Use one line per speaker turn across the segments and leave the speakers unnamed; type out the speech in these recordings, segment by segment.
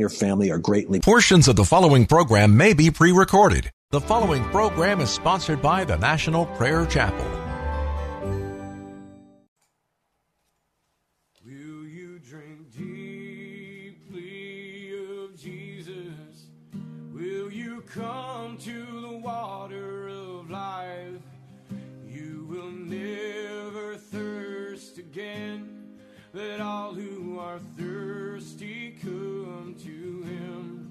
your family are greatly.
Portions of the following program may be pre recorded. The following program is sponsored by the National Prayer Chapel.
Will you drink deeply of Jesus? Will you come to the water of life? You will never thirst again. Let all who are thirsty come to him.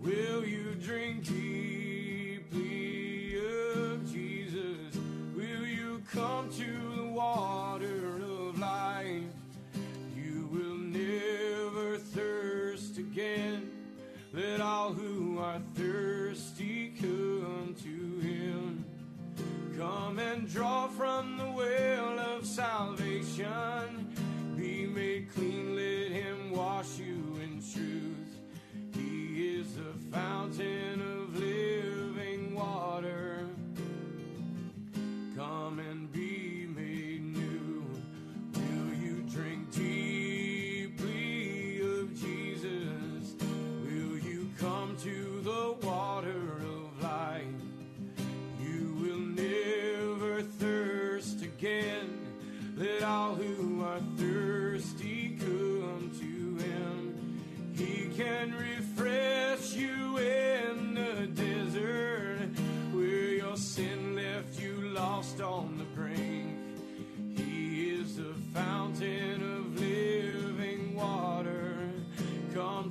Will you drink deeply of Jesus? Will you come to the water of life? You will never thirst again. Let all who are thirsty come to him. Come and draw from the well of salvation. Made clean, let him wash you in truth. He is the fountain of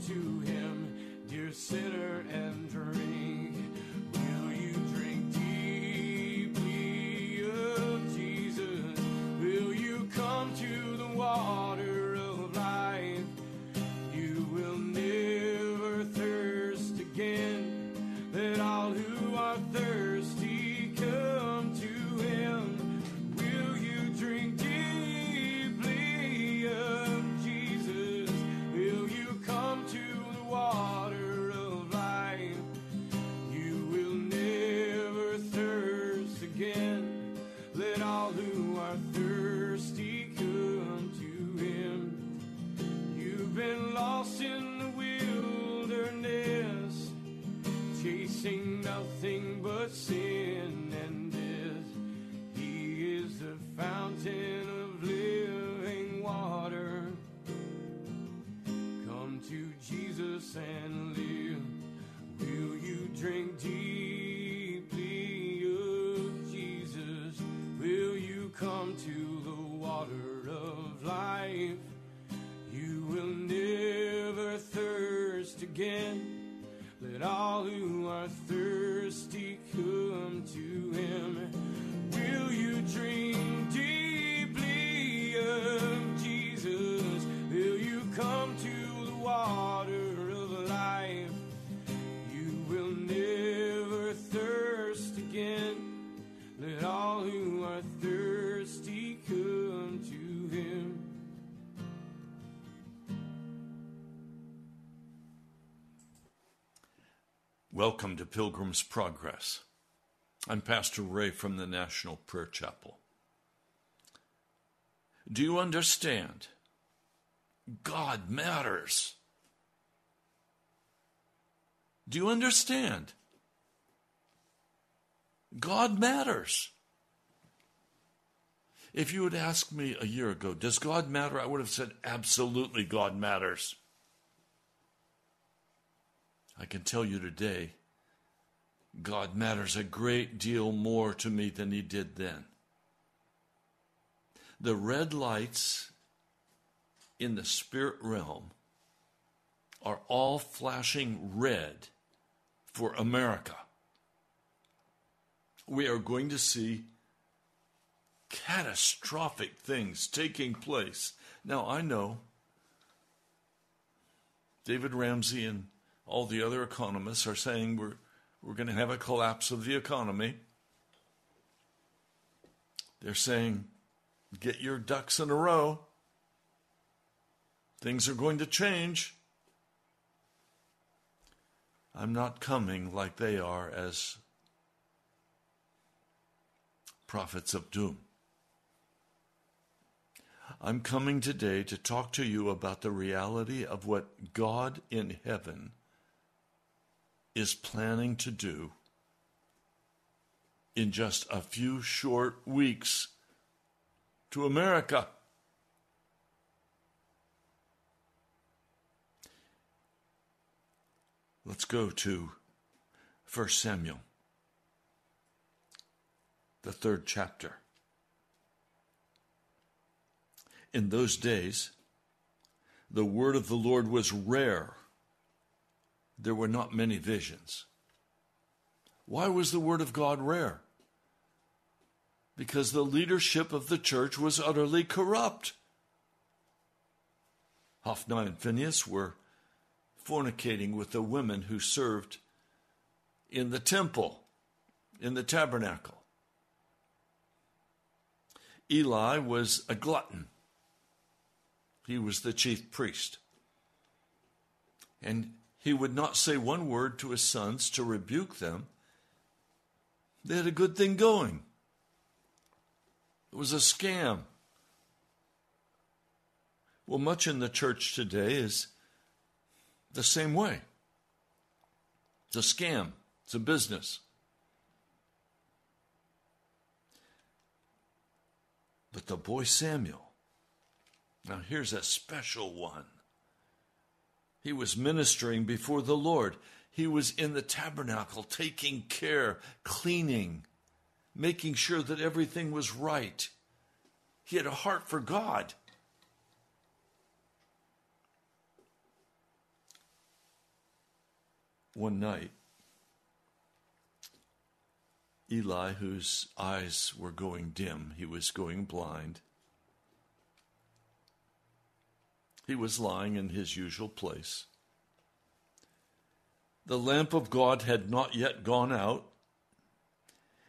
To
Welcome to Pilgrim's Progress. I'm Pastor Ray from the National Prayer Chapel. Do you understand? God matters. Do you understand? God matters. If you had asked me a year ago, does God matter? I would have said, absolutely, God matters. I can tell you today, God matters a great deal more to me than He did then. The red lights in the spirit realm are all flashing red for America. We are going to see catastrophic things taking place. Now, I know David Ramsey and all the other economists are saying we're, we're going to have a collapse of the economy. They're saying, get your ducks in a row. Things are going to change. I'm not coming like they are as prophets of doom. I'm coming today to talk to you about the reality of what God in heaven is planning to do in just a few short weeks to America. Let's go to 1 Samuel, the third chapter. In those days, the word of the Lord was rare. There were not many visions. Why was the word of God rare? Because the leadership of the church was utterly corrupt. Hophni and Phinehas were fornicating with the women who served in the temple, in the tabernacle. Eli was a glutton. He was the chief priest. And he would not say one word to his sons to rebuke them. They had a good thing going. It was a scam. Well, much in the church today is the same way. It's a scam, it's a business. But the boy Samuel, now here's a special one. He was ministering before the Lord. He was in the tabernacle, taking care, cleaning, making sure that everything was right. He had a heart for God. one night, Eli, whose eyes were going dim, he was going blind, he was lying in his usual place. The lamp of God had not yet gone out,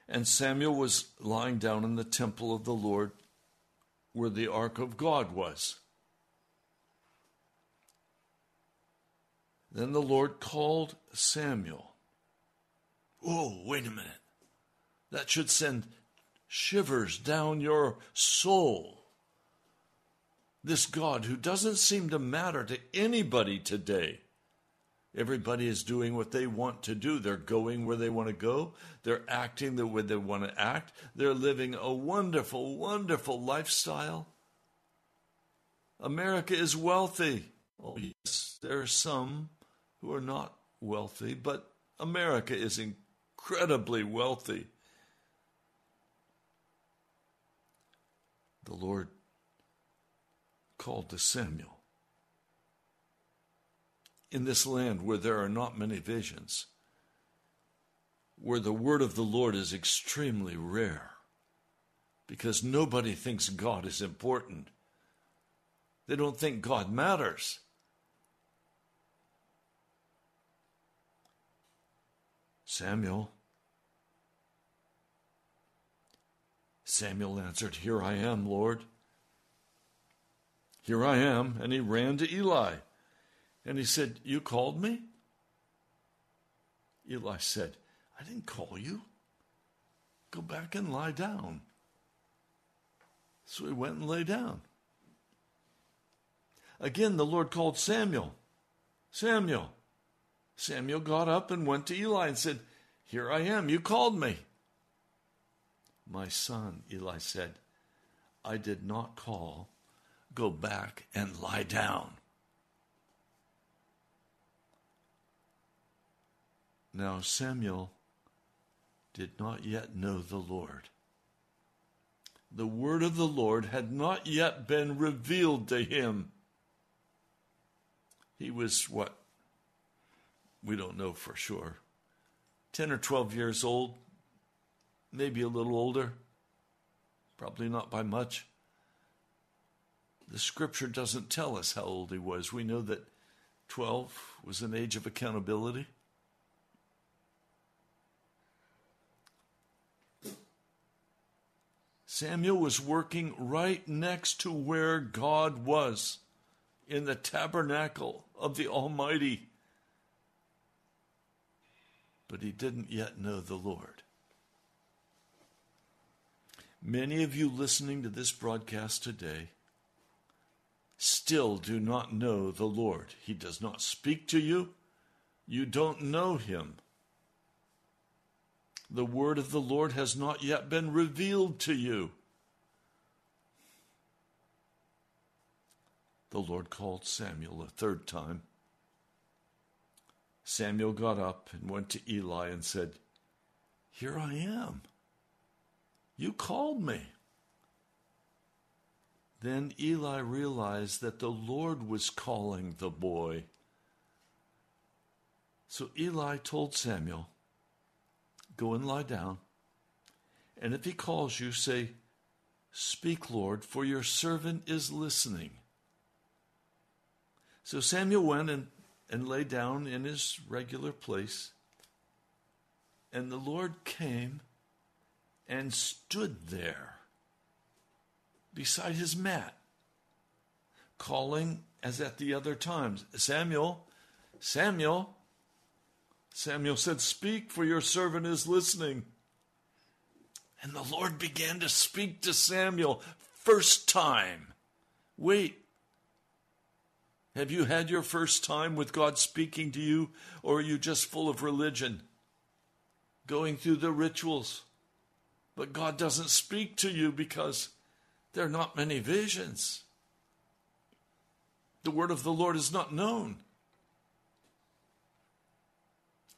and Samuel was lying down in the temple of the Lord where the ark of God was. Then the Lord called Samuel. Oh, wait a minute. That should send shivers down your soul. This God who doesn't seem to matter to anybody today. Everybody is doing what they want to do. They're going where they want to go. They're acting the way they want to act. They're living a wonderful, wonderful lifestyle. America is wealthy. Oh, yes, there are some who are not wealthy, but America is incredibly wealthy. The Lord called to Samuel. In this land where there are not many visions, where the word of the Lord is extremely rare, because nobody thinks God is important. They don't think God matters. Samuel. Samuel answered, Here I am, Lord. Here I am. And he ran to Eli. And he said, You called me? Eli said, I didn't call you. Go back and lie down. So he went and lay down. Again, the Lord called Samuel. Samuel. Samuel got up and went to Eli and said, Here I am, you called me. My son, Eli said, I did not call. Go back and lie down. Now Samuel did not yet know the Lord. The word of the Lord had not yet been revealed to him. He was what? we don't know for sure. 10 or 12 years old, maybe a little older, probably not by much. The scripture doesn't tell us how old he was. We know that 12 was an age of accountability. Samuel was working right next to where God was in the tabernacle of the Almighty but he didn't yet know the Lord. Many of you listening to this broadcast today still do not know the Lord. He does not speak to you. You don't know him. The word of the Lord has not yet been revealed to you. The Lord called Samuel a third time. Samuel got up and went to Eli and said, Here I am. You called me. Then Eli realized that the Lord was calling the boy. So Eli told Samuel, Go and lie down. And if he calls you, say, Speak, Lord, for your servant is listening. So Samuel went and, and lay down in his regular place. And the Lord came and stood there beside his mat, calling as at the other times Samuel, Samuel. Samuel said, Speak, for your servant is listening. And the Lord began to speak to Samuel first time. Wait. Have you had your first time with God speaking to you, or are you just full of religion? Going through the rituals. But God doesn't speak to you because there are not many visions. The word of the Lord is not known.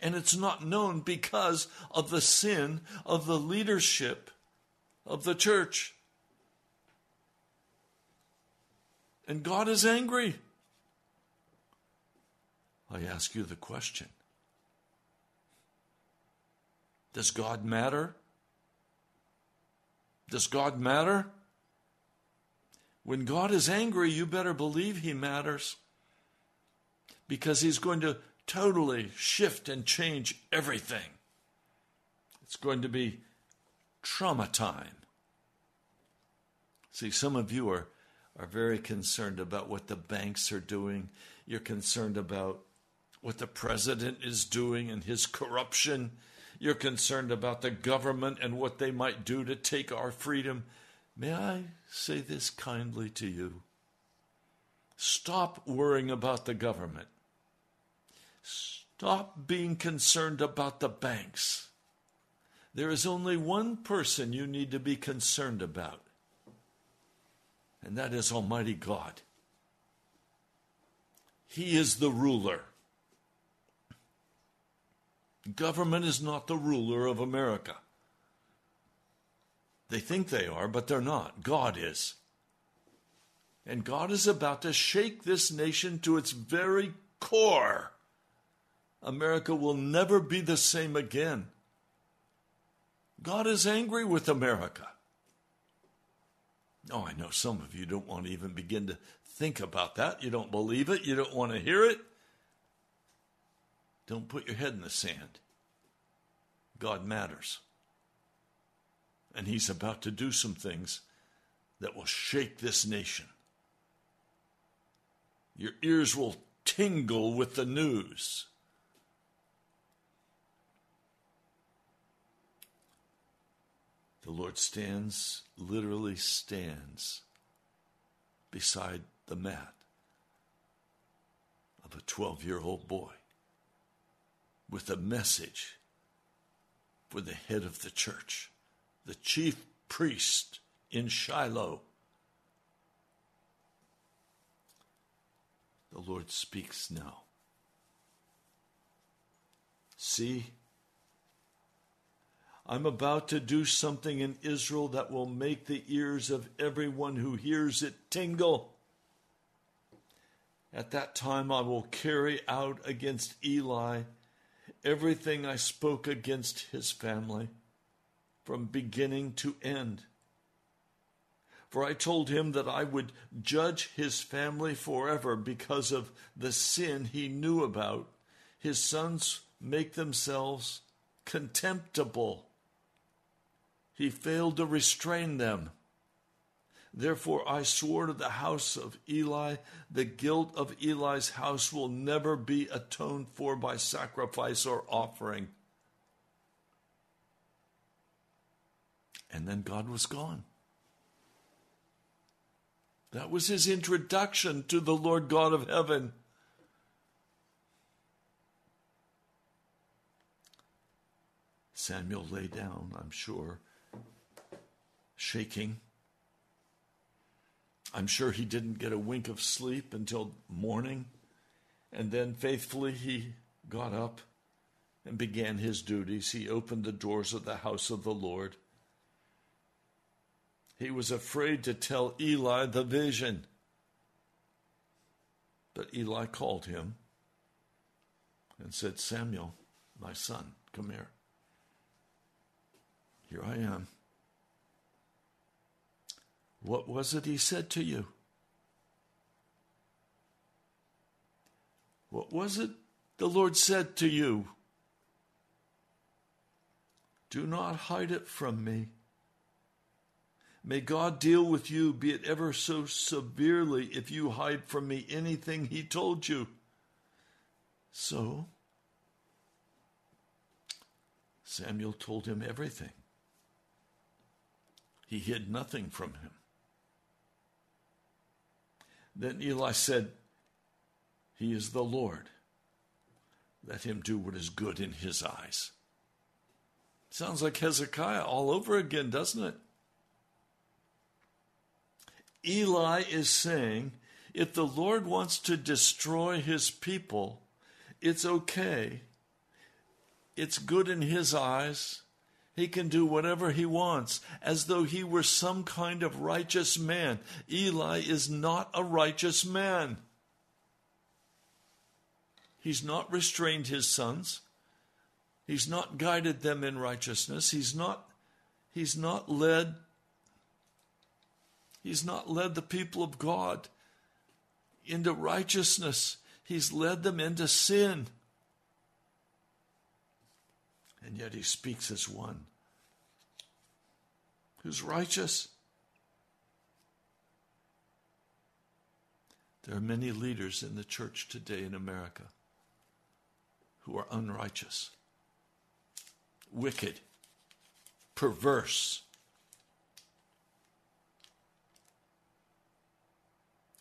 And it's not known because of the sin of the leadership of the church. And God is angry. I ask you the question Does God matter? Does God matter? When God is angry, you better believe He matters because He's going to totally shift and change everything. It's going to be trauma time. See, some of you are, are very concerned about what the banks are doing. You're concerned about what the president is doing and his corruption. You're concerned about the government and what they might do to take our freedom. May I say this kindly to you? Stop worrying about the government. Stop being concerned about the banks. There is only one person you need to be concerned about, and that is Almighty God. He is the ruler. Government is not the ruler of America. They think they are, but they're not. God is. And God is about to shake this nation to its very core. America will never be the same again. God is angry with America. Oh, I know some of you don't want to even begin to think about that. You don't believe it. You don't want to hear it. Don't put your head in the sand. God matters. And He's about to do some things that will shake this nation. Your ears will tingle with the news. The Lord stands, literally stands, beside the mat of a 12 year old boy with a message for the head of the church, the chief priest in Shiloh. The Lord speaks now. See, I'm about to do something in Israel that will make the ears of everyone who hears it tingle. At that time, I will carry out against Eli everything I spoke against his family from beginning to end. For I told him that I would judge his family forever because of the sin he knew about. His sons make themselves contemptible. He failed to restrain them. Therefore, I swore to the house of Eli, the guilt of Eli's house will never be atoned for by sacrifice or offering. And then God was gone. That was his introduction to the Lord God of heaven. Samuel lay down, I'm sure, shaking. I'm sure he didn't get a wink of sleep until morning. And then faithfully he got up and began his duties. He opened the doors of the house of the Lord. He was afraid to tell Eli the vision. But Eli called him and said, Samuel, my son, come here. Here I am. What was it he said to you? What was it the Lord said to you? Do not hide it from me. May God deal with you, be it ever so severely, if you hide from me anything He told you. So, Samuel told him everything. He hid nothing from him. Then Eli said, He is the Lord. Let him do what is good in his eyes. Sounds like Hezekiah all over again, doesn't it? Eli is saying if the Lord wants to destroy his people, it's okay. It's good in his eyes. He can do whatever he wants, as though he were some kind of righteous man. Eli is not a righteous man. He's not restrained his sons. He's not guided them in righteousness. He's not, he's not led He's not led the people of God into righteousness. He's led them into sin. And yet he speaks as one who's righteous. There are many leaders in the church today in America who are unrighteous, wicked, perverse.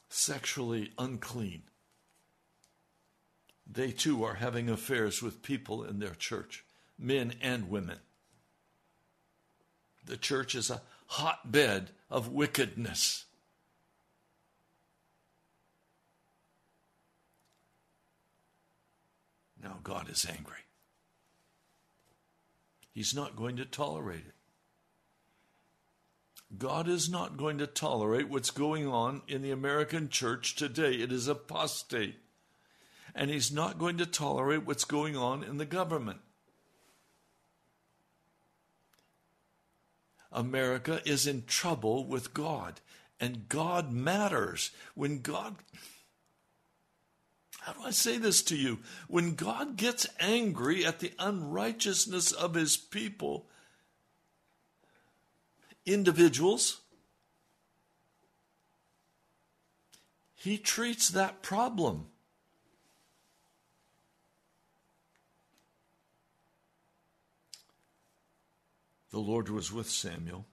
Sexually unclean. They too are having affairs with people in their church, men and women. The church is a hotbed of wickedness. Now God is angry. He's not going to tolerate it. God is not going to tolerate what's going on in the American church today. It is apostate. And He's not going to tolerate what's going on in the government. America is in trouble with God, and God matters. When God how do I say this to you? When God gets angry at the unrighteousness of his people, individuals, he treats that problem. The Lord was with Samuel.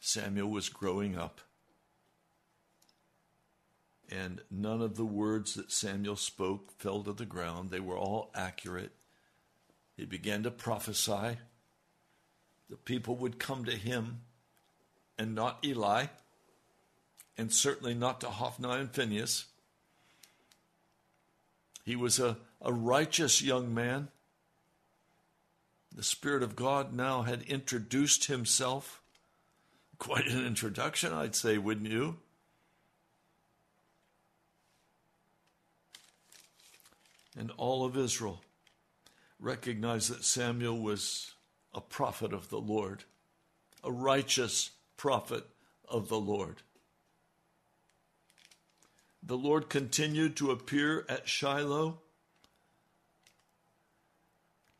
Samuel was growing up and none of the words that Samuel spoke fell to the ground. They were all accurate. He began to prophesy. The people would come to him and not Eli, and certainly not to Hophni and Phinehas. He was a, a righteous young man. The Spirit of God now had introduced himself. Quite an introduction, I'd say, wouldn't you? and all of Israel recognized that Samuel was a prophet of the Lord, a righteous prophet of the Lord. The Lord continued to appear at Shiloh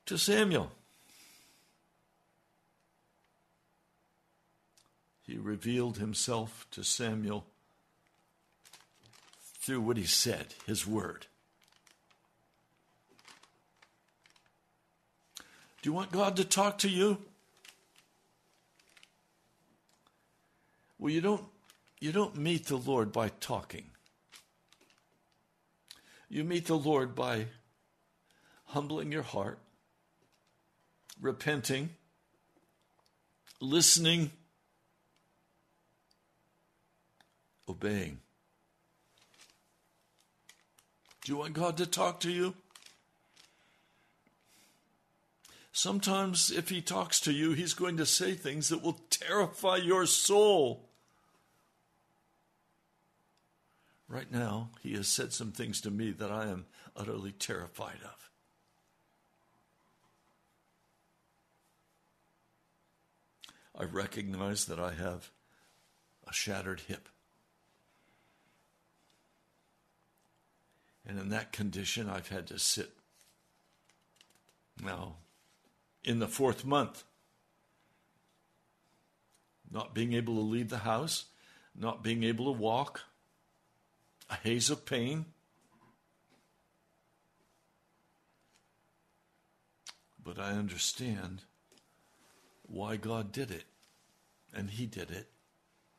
to Samuel. He revealed himself to Samuel through what he said, his word. Do you want God to talk to you? Well, you don't you don't meet the Lord by talking. You meet the Lord by humbling your heart, repenting, listening, obeying. Do you want God to talk to you? Sometimes, if He talks to you, He's going to say things that will terrify your soul. Right now, He has said some things to me that I am utterly terrified of. I recognize that I have a shattered hip. And in that condition, I've had to sit now in the fourth month, not being able to leave the house, not being able to walk, a haze of pain. But I understand why God did it. And He did it.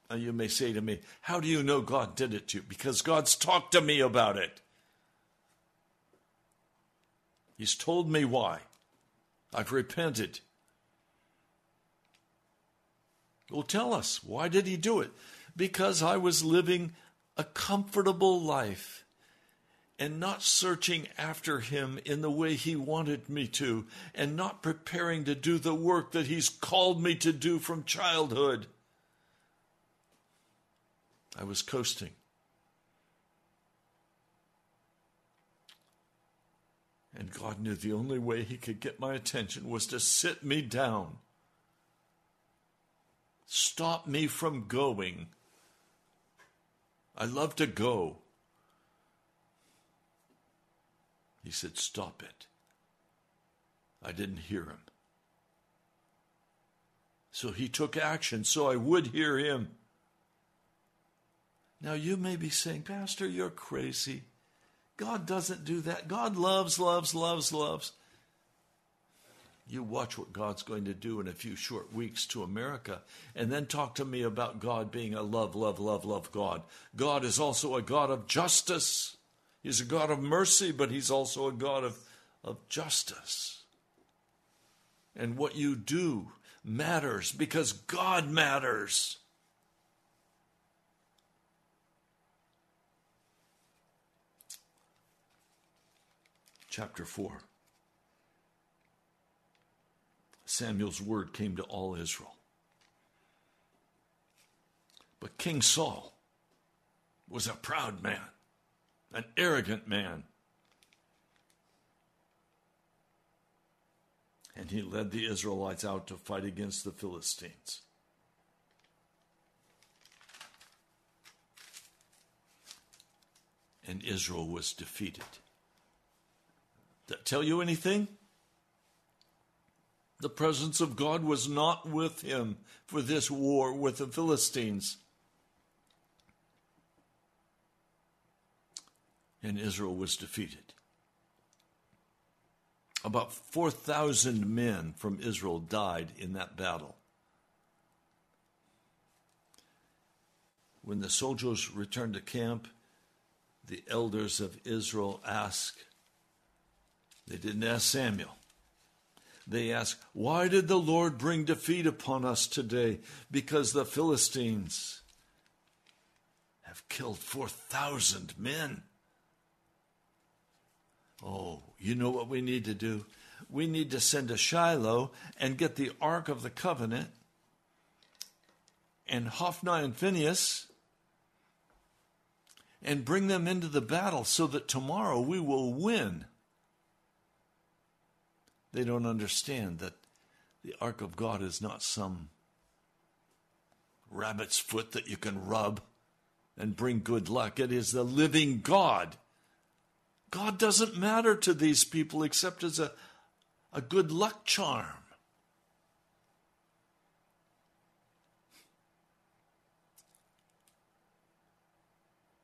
Now you may say to me, How do you know God did it to you? Because God's talked to me about it. He's told me why. I've repented. Well, tell us, why did He do it? Because I was living a comfortable life and not searching after him in the way he wanted me to, and not preparing to do the work that he's called me to do from childhood. I was coasting. And God knew the only way he could get my attention was to sit me down, stop me from going. I love to go. He said, Stop it. I didn't hear him. So he took action so I would hear him. Now you may be saying, Pastor, you're crazy. God doesn't do that. God loves, loves, loves, loves. You watch what God's going to do in a few short weeks to America, and then talk to me about God being a love, love, love, love God. God is also a God of justice. He's a God of mercy, but He's also a God of, of justice. And what you do matters because God matters. Chapter 4 Samuel's word came to all Israel. But King Saul was a proud man an arrogant man. And he led the Israelites out to fight against the Philistines. And Israel was defeated. That tell you anything? The presence of God was not with him for this war with the Philistines. and Israel was defeated. About 4,000 men from Israel died in that battle. When the soldiers returned to camp, the elders of Israel asked, they didn't ask Samuel. They asked, Why did the Lord bring defeat upon us today? Because the Philistines have killed 4,000 men. Oh, you know what we need to do? We need to send to Shiloh and get the Ark of the Covenant and Hophni and Phinehas and bring them into the battle so that tomorrow we will win. They don't understand that the Ark of God is not some rabbit's foot that you can rub and bring good luck. It is the living God God doesn't matter to these people except as a, a good luck charm.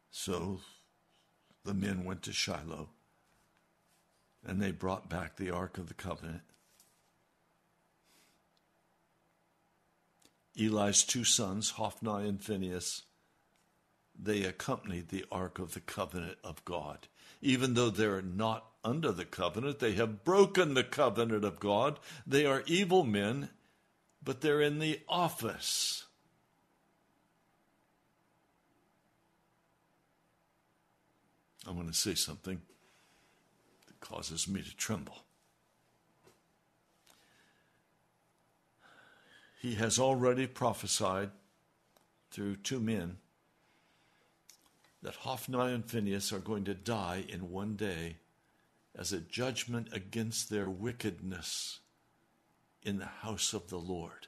So the men went to Shiloh and they brought back the Ark of the Covenant. Eli's two sons, Hophni and Phinehas, they accompanied the Ark of the Covenant of God. Even though they're not under the covenant, they have broken the covenant of God. They are evil men, but they're in the office. I want to say something causes me to tremble. He has already prophesied through two men that Hophni and Phinehas are going to die in one day as a judgment against their wickedness in the house of the Lord.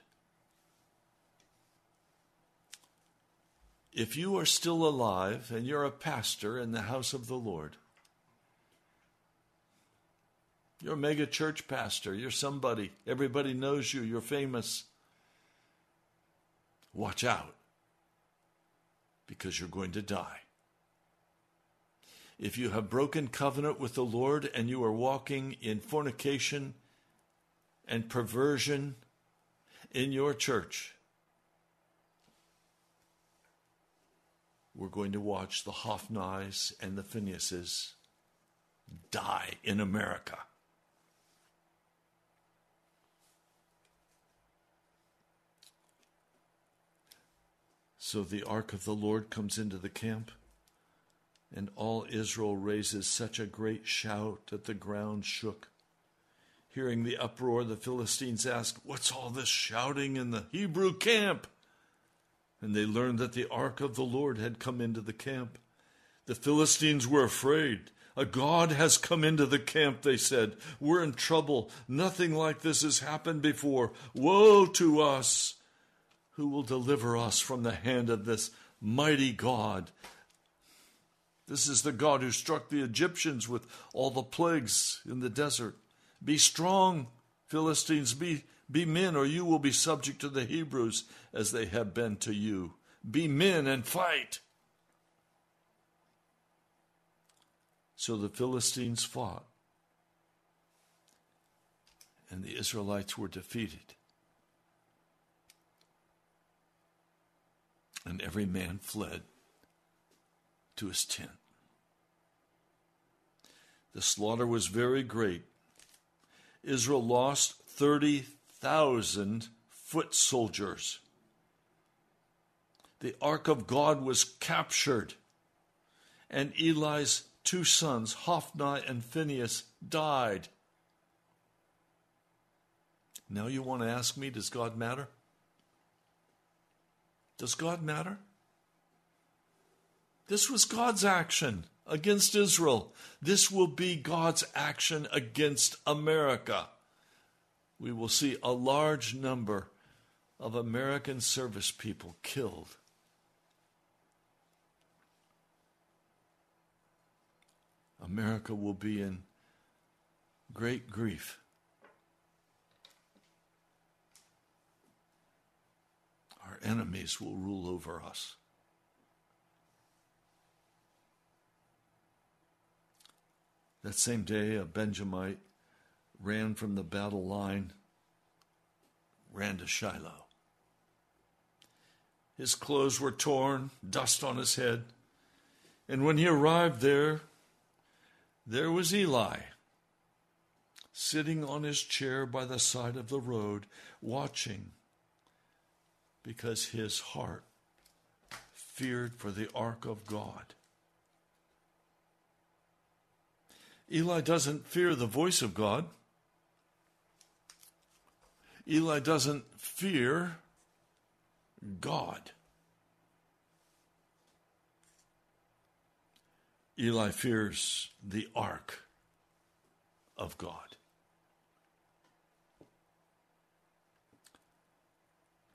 If you are still alive and you're a pastor in the house of the Lord, you're a mega church pastor, you're somebody, everybody knows you, you're famous. Watch out because you're going to die. If you have broken covenant with the Lord and you are walking in fornication and perversion in your church, we're going to watch the Hophnis and the Phinehas's die in America. So the ark of the Lord comes into the camp, and all Israel raises such a great shout that the ground shook. Hearing the uproar, the Philistines asked, What's all this shouting in the Hebrew camp? And they learned that the ark of the Lord had come into the camp. The Philistines were afraid. A God has come into the camp, they said. We're in trouble. Nothing like this has happened before. Woe to us! Who will deliver us from the hand of this mighty God? This is the God who struck the Egyptians with all the plagues in the desert. Be strong, Philistines, be, be men, or you will be subject to the Hebrews as they have been to you. Be men and fight. So the Philistines fought, and the Israelites were defeated. And every man fled to his tent. The slaughter was very great. Israel lost 30,000 foot soldiers. The ark of God was captured, and Eli's two sons, Hophni and Phinehas, died. Now you want to ask me, does God matter? Does God matter? This was God's action against Israel. This will be God's action against America. We will see a large number of American service people killed. America will be in great grief. Enemies will rule over us. That same day, a Benjamite ran from the battle line, ran to Shiloh. His clothes were torn, dust on his head. And when he arrived there, there was Eli, sitting on his chair by the side of the road, watching, because his heart feared for the ark of God. Eli doesn't fear the voice of God. Eli doesn't fear God. Eli fears the ark of God.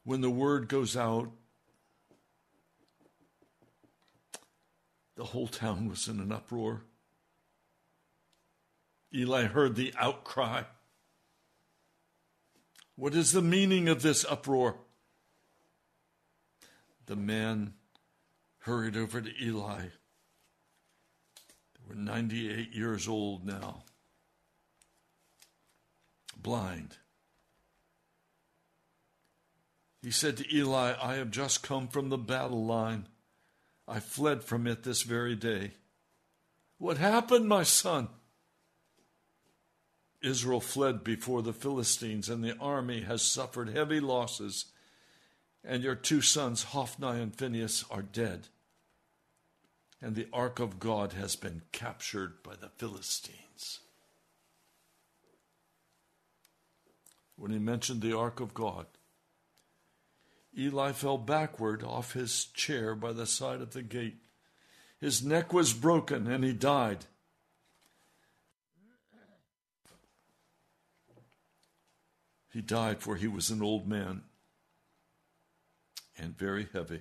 When the word goes out, the whole town was in an uproar. Eli heard the outcry. What is the meaning of this uproar? The man hurried over to Eli. They were 98 years old now, blind. He said to Eli, I have just come from the battle line. I fled from it this very day. What happened, my son? Israel fled before the Philistines, and the army has suffered heavy losses, and your two sons, Hophni and Phinehas, are dead. And the ark of God has been captured by the Philistines. When he mentioned the ark of God, Eli fell backward off his chair by the side of the gate. His neck was broken and he died. He died, for he was an old man and very heavy.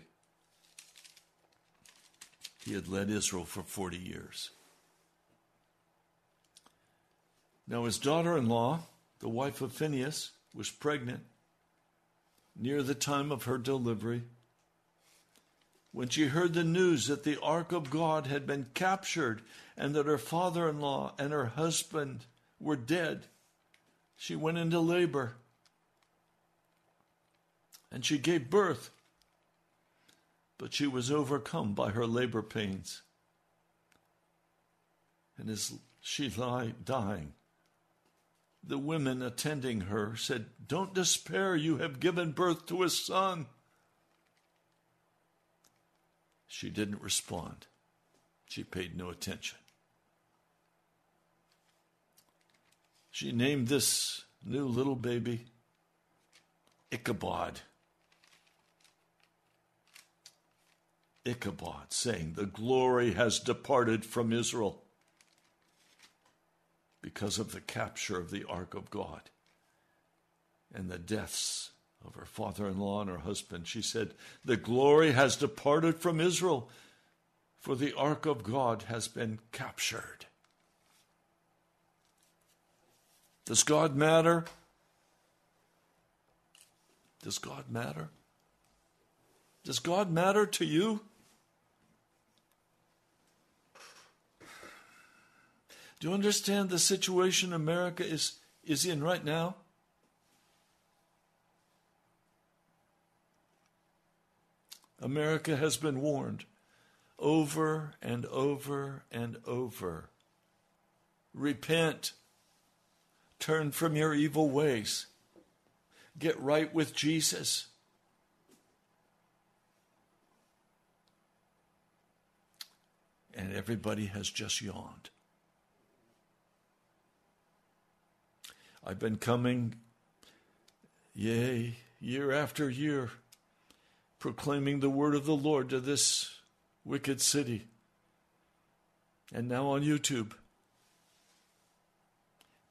He had led Israel for 40 years. Now, his daughter in law, the wife of Phinehas, was pregnant near the time of her delivery. When she heard the news that the ark of God had been captured and that her father in law and her husband were dead, she went into labor and she gave birth. But she was overcome by her labor pains. And as she lay dying, the women attending her said, Don't despair, you have given birth to a son. She didn't respond. She paid no attention. She named this new little baby Ichabod. Ichabod, saying, The glory has departed from Israel because of the capture of the ark of God and the deaths of her father in law and her husband. She said, The glory has departed from Israel, for the ark of God has been captured. Does God matter? Does God matter? Does God matter to you? Do you understand the situation America is, is in right now? America has been warned over and over and over. Repent. Turn from your evil ways. Get right with Jesus. And everybody has just yawned. I've been coming, yea, year after year, proclaiming the word of the Lord to this wicked city. And now on YouTube,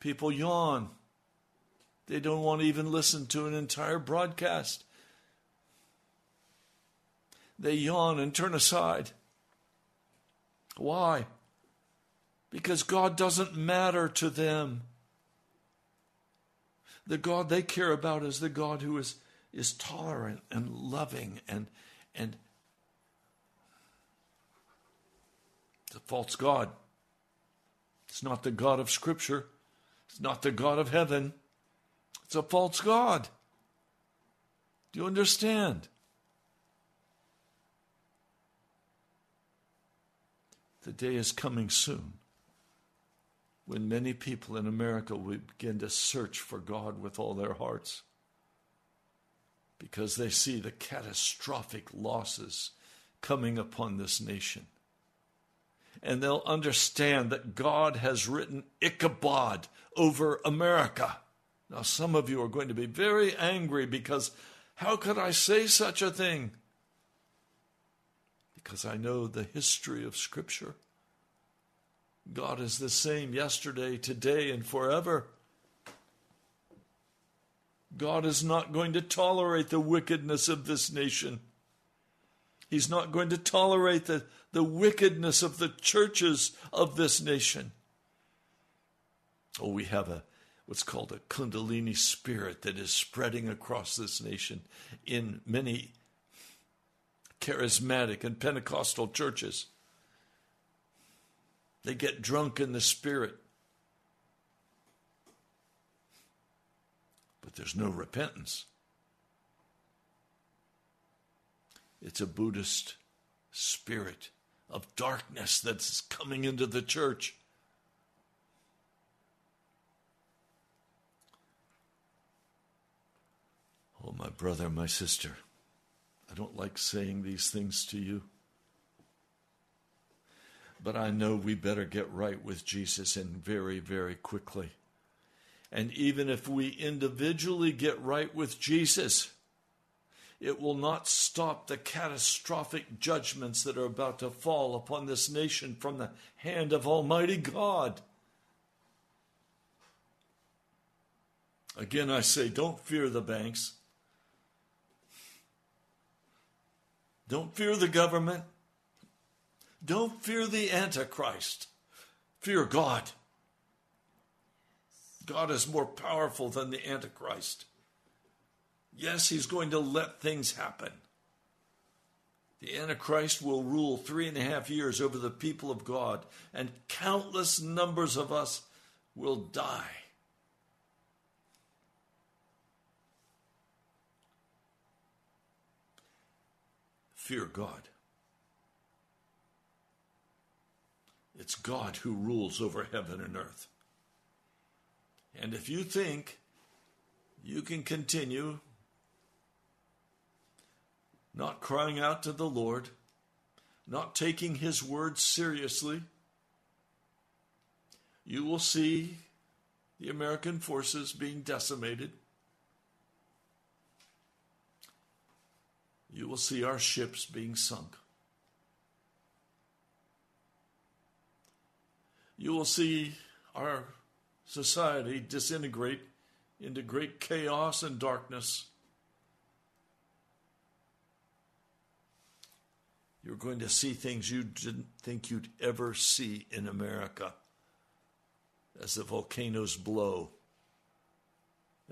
people yawn. They don't want to even listen to an entire broadcast. They yawn and turn aside. Why? Because God doesn't matter to them. The God they care about is the God who is, is tolerant and loving and, and it's a false God. It's not the God of Scripture. It's not the God of heaven. It's a false God. Do you understand? The day is coming soon when many people in America will begin to search for God with all their hearts because they see the catastrophic losses coming upon this nation. And they'll understand that God has written Ichabod over America. Now, some of you are going to be very angry because how could I say such a thing? Because I know the history of Scripture. God is the same yesterday, today, and forever. God is not going to tolerate the wickedness of this nation. He's not going to tolerate the, the wickedness of the churches of this nation. Oh, we have a what's called a Kundalini spirit that is spreading across this nation in many charismatic and Pentecostal churches. They get drunk in the spirit. But there's no repentance. It's a Buddhist spirit of darkness that's coming into the church. Oh, my brother, my sister, I don't like saying these things to you. But I know we better get right with Jesus and very, very quickly. And even if we individually get right with Jesus, it will not stop the catastrophic judgments that are about to fall upon this nation from the hand of Almighty God. Again, I say, don't fear the banks. Don't fear the government. Don't fear the Antichrist. Fear God. God is more powerful than the Antichrist. Yes, he's going to let things happen. The Antichrist will rule three and a half years over the people of God, and countless numbers of us will die. Fear God. It's God who rules over heaven and earth. And if you think you can continue not crying out to the Lord, not taking His word seriously, you will see the American forces being decimated. You will see our ships being sunk. You will see our society disintegrate into great chaos and darkness. You're going to see things you didn't think you'd ever see in America as the volcanoes blow,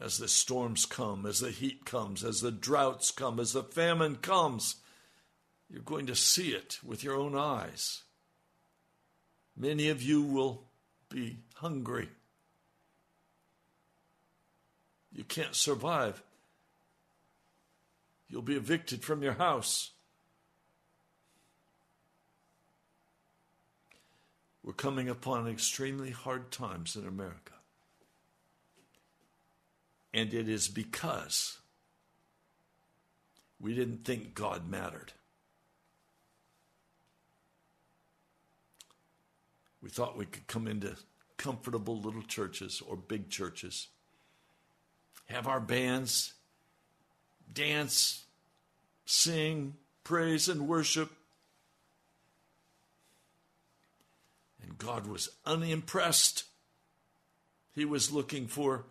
as the storms come, as the heat comes, as the droughts come, as the famine comes. You're going to see it with your own eyes. Many of you will be hungry. You can't survive. You'll be evicted from your house. We're coming upon extremely hard times in America. And it is because we didn't think God mattered. We thought we could come into comfortable little churches or big churches, have our bands dance, sing, praise, and worship, And God was unimpressed. He was looking for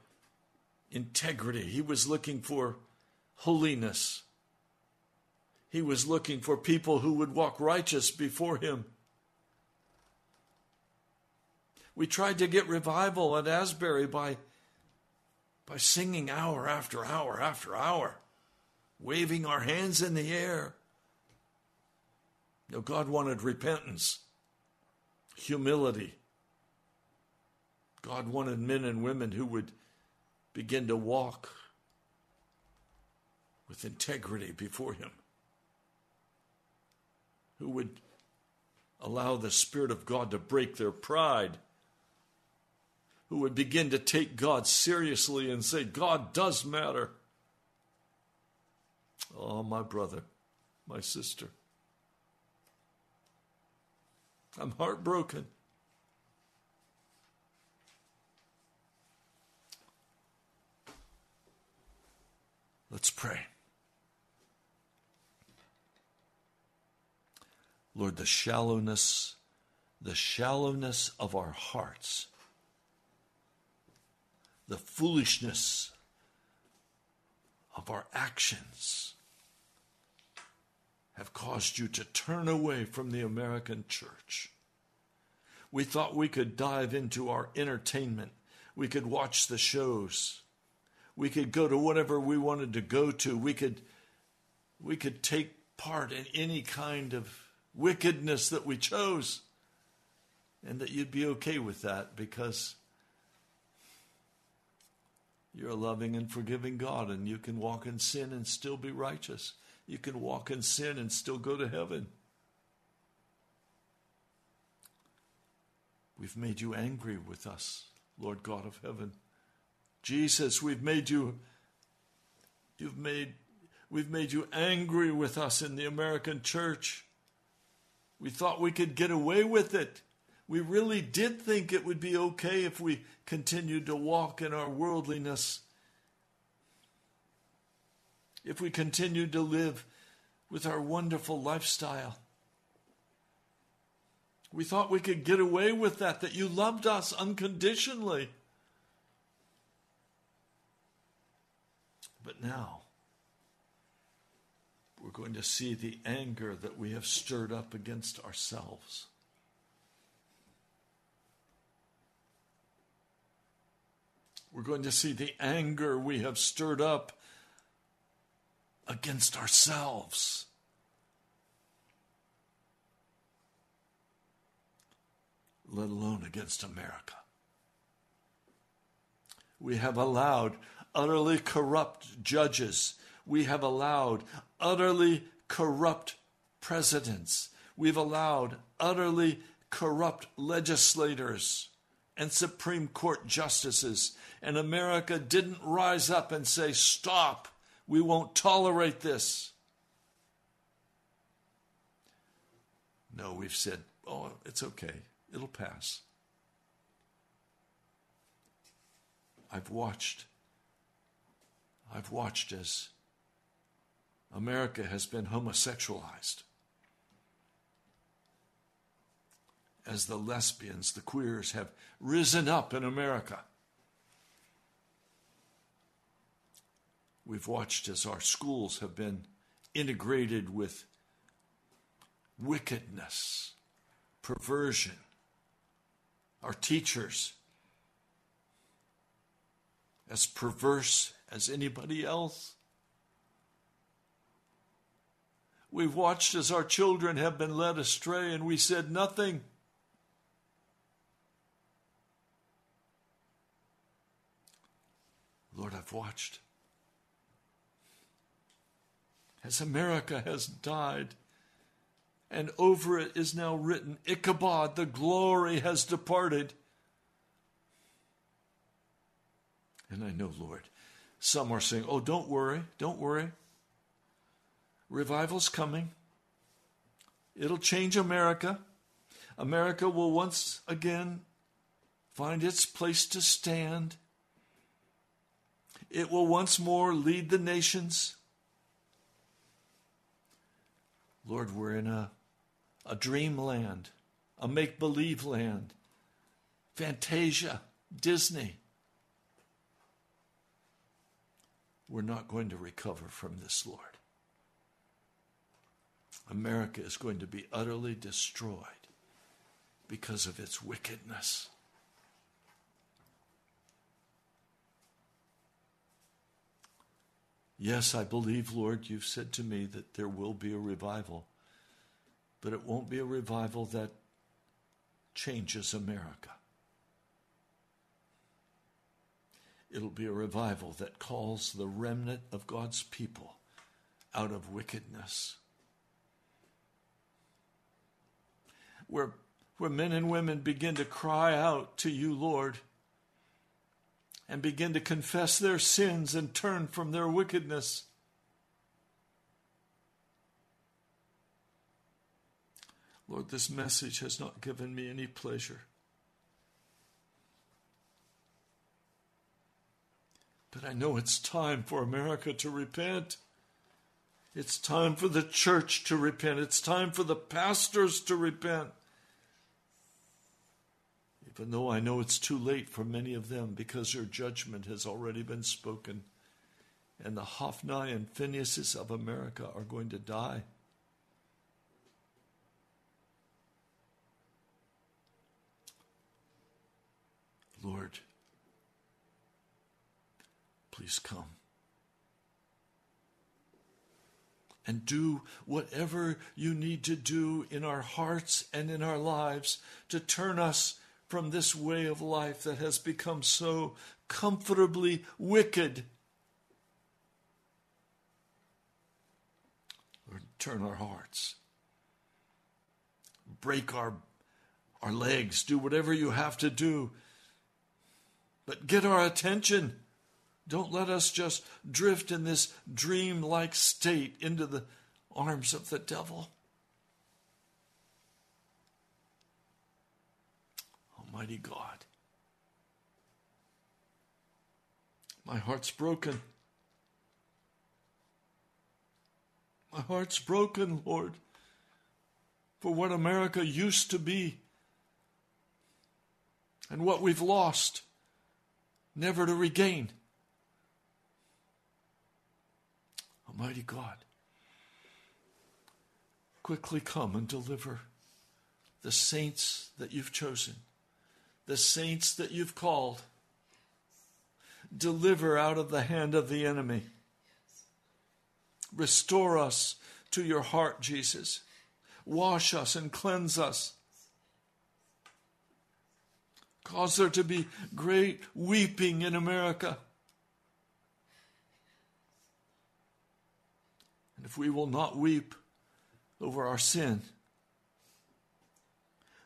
integrity, He was looking for holiness. He was looking for people who would walk righteous before Him. We tried to get revival at Asbury by, by singing hour after hour after hour, waving our hands in the air. No, God wanted repentance humility. God wanted men and women who would begin to walk with integrity before Him, who would allow the Spirit of God to break their pride, who would begin to take God seriously and say, God does matter. Oh, my brother, my sister. I'm heartbroken. Let's pray. Lord, the shallowness, the shallowness of our hearts, the foolishness of our actions have caused you to turn away from the American church. We thought we could dive into our entertainment. We could watch the shows. We could go to whatever we wanted to go to. We could, we could take part in any kind of wickedness that we chose. And that you'd be okay with that because you're a loving and forgiving God and you can walk in sin and still be righteous You can walk in sin and still go to heaven. We've made you angry with us, Lord God of heaven. Jesus, we've made you you've made we've made you angry with us in the American church. We thought we could get away with it. We really did think it would be okay if we continued to walk in our worldliness. If we continued to live with our wonderful lifestyle. We thought we could get away with that, that you loved us unconditionally. But now, we're going to see the anger that we have stirred up against ourselves. We're going to see the anger we have stirred up against ourselves. let alone against America. We have allowed utterly corrupt judges. We have allowed utterly corrupt presidents. We've allowed utterly corrupt legislators and Supreme Court justices. And America didn't rise up and say, Stop, we won't tolerate this. No, we've said, Oh, it's okay. It'll pass. I've watched. I've watched as America has been homosexualized. As the lesbians, the queers have risen up in America. We've watched as our schools have been integrated with wickedness, perversion, our teachers as perverse as anybody else. We've watched as our children have been led astray and we said nothing. Lord, I've watched as America has died and over it is now written, Ichabod, the glory has departed. And I know, Lord, some are saying, Oh, don't worry, don't worry. Revival's coming. It'll change America. America will once again find its place to stand. It will once more lead the nations. Lord, we're in a a dreamland, a make believe land, Fantasia, Disney. We're not going to recover from this, Lord. America is going to be utterly destroyed because of its wickedness. Yes, I believe, Lord, you've said to me that there will be a revival but it won't be a revival that changes America. It'll be a revival that calls the remnant of God's people out of wickedness. Where, where men and women begin to cry out to you, Lord, and begin to confess their sins and turn from their wickedness. Lord, this message has not given me any pleasure. But I know it's time for America to repent. It's time for the church to repent. It's time for the pastors to repent. Even though I know it's too late for many of them because their judgment has already been spoken. And the Hophni and Phinehas's of America are going to die. Lord, please come. And do whatever you need to do in our hearts and in our lives to turn us from this way of life that has become so comfortably wicked. turn our hearts. Break our, our legs. Do whatever you have to do. But get our attention. Don't let us just drift in this dream like state into the arms of the devil. Almighty God, my heart's broken. My heart's broken, Lord, for what America used to be and what we've lost, never to regain. Almighty God, quickly come and deliver the saints that you've chosen, the saints that you've called. Deliver out of the hand of the enemy. Restore us to your heart, Jesus. Wash us and cleanse us. Cause there to be great weeping in America. And if we will not weep over our sin,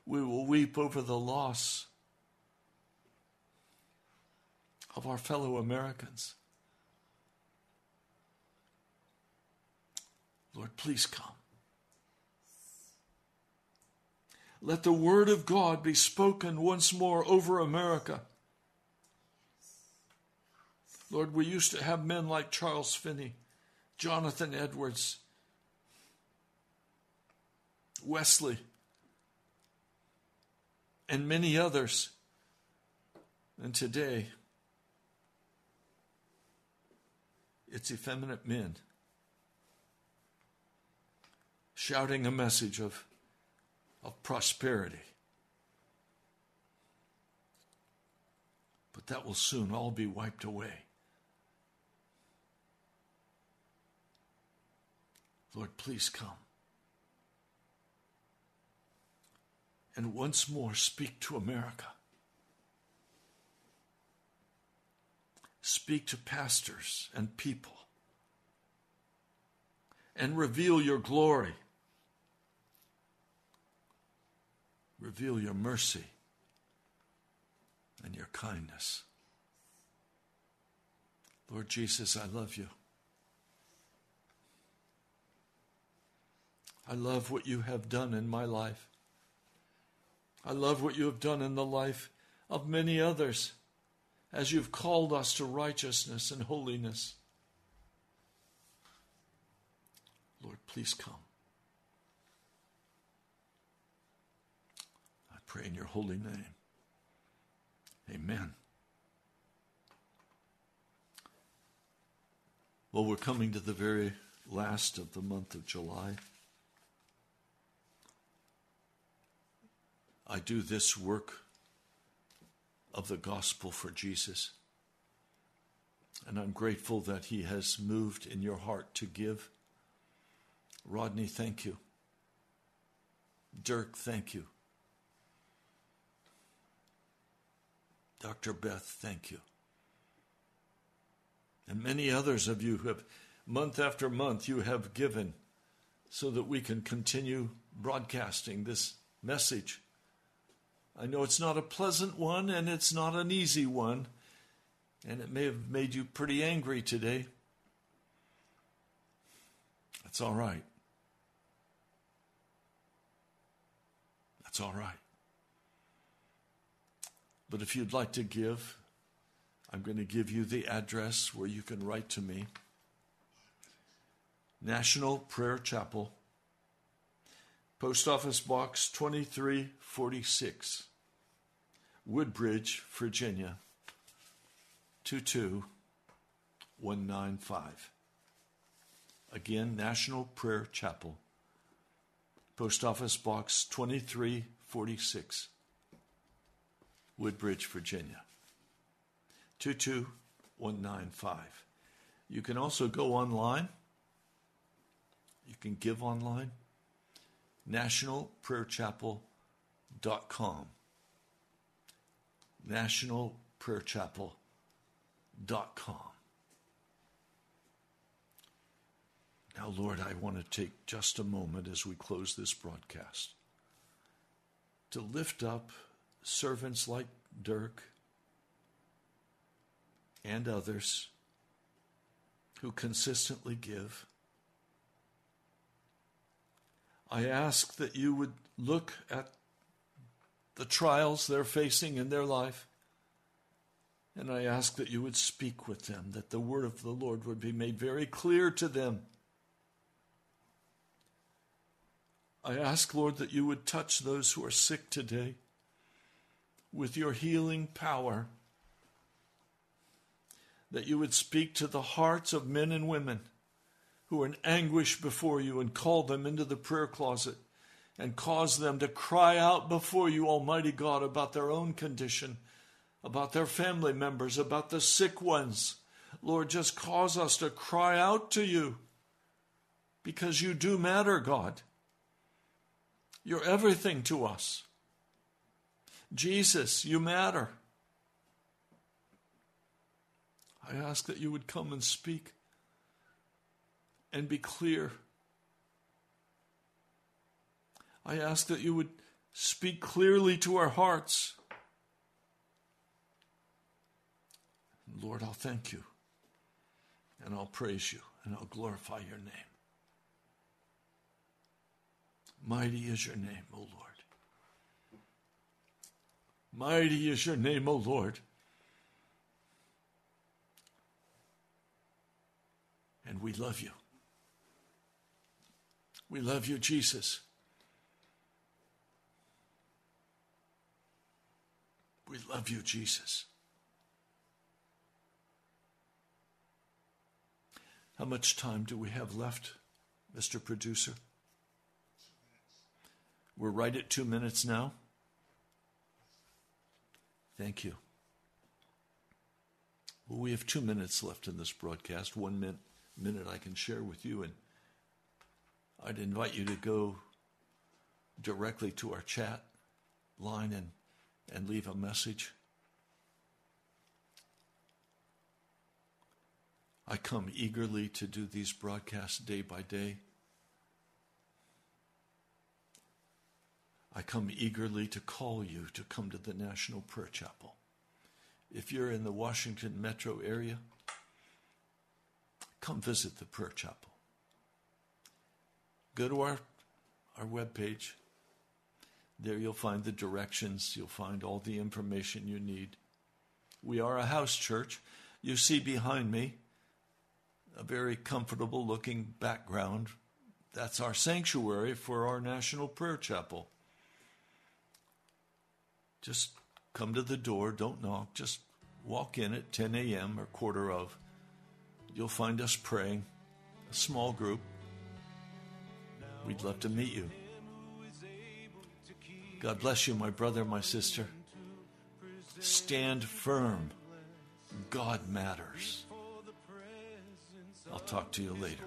we will weep over the loss of our fellow Americans. Lord, please come. Let the word of God be spoken once more over America. Lord, we used to have men like Charles Finney, Jonathan Edwards, Wesley, and many others. And today, it's effeminate men shouting a message of, of prosperity. But that will soon all be wiped away. Lord, please come. And once more speak to America. Speak to pastors and people. And reveal your glory reveal your mercy and your kindness. Lord Jesus, I love you. I love what you have done in my life. I love what you have done in the life of many others as you've called us to righteousness and holiness. Lord, please come. I pray in your holy name. Amen. Well, we're coming to the very last of the month of July. I do this work of the gospel for Jesus. And I'm grateful that He has moved in your heart to give. Rodney, thank you. Dirk, thank you. Dr. Beth, thank you. And many others of you who have, month after month, you have given so that we can continue broadcasting this message. I know it's not a pleasant one and it's not an easy one, and it may have made you pretty angry today. That's all right. That's all right. But if you'd like to give, I'm going to give you the address where you can write to me. National Prayer Chapel, Post Office Box 2346, Woodbridge, Virginia 22195. Again, National Prayer Chapel, Post Office Box 2346. Woodbridge, Virginia. 22195. You can also go online. You can give online. NationalPrayerChapel.com. NationalPrayerChapel.com. Now, Lord, I want to take just a moment as we close this broadcast to lift up servants like Dirk and others who consistently give. I ask that you would look at the trials they're facing in their life. And I ask that you would speak with them, that the word of the Lord would be made very clear to them. I ask, Lord, that you would touch those who are sick today with your healing power, that you would speak to the hearts of men and women who are in anguish before you and call them into the prayer closet and cause them to cry out before you, Almighty God, about their own condition, about their family members, about the sick ones. Lord, just cause us to cry out to you because you do matter, God. You're everything to us. Jesus, you matter. I ask that you would come and speak and be clear. I ask that you would speak clearly to our hearts. Lord, I'll thank you and I'll praise you and I'll glorify your name. Mighty is your name, O Lord. Mighty is your name, O Lord. And we love you. We love you, Jesus. We love you, Jesus. How much time do we have left, Mr. Producer? We're right at two minutes now. Thank you. Well, we have two minutes left in this broadcast. One min- minute I can share with you, and I'd invite you to go directly to our chat line and, and leave a message. I come eagerly to do these broadcasts day by day. I come eagerly to call you to come to the National Prayer Chapel. If you're in the Washington metro area, come visit the prayer chapel. Go to our, our webpage. There you'll find the directions, you'll find all the information you need. We are a house church. You see behind me a very comfortable looking background. That's our sanctuary for our National Prayer Chapel. Just come to the door, don't knock, just walk in at 10 a.m. or quarter of. You'll find us praying, a small group. We'd love to meet you. God bless you, my brother, my sister. Stand firm. God matters. I'll talk to you later.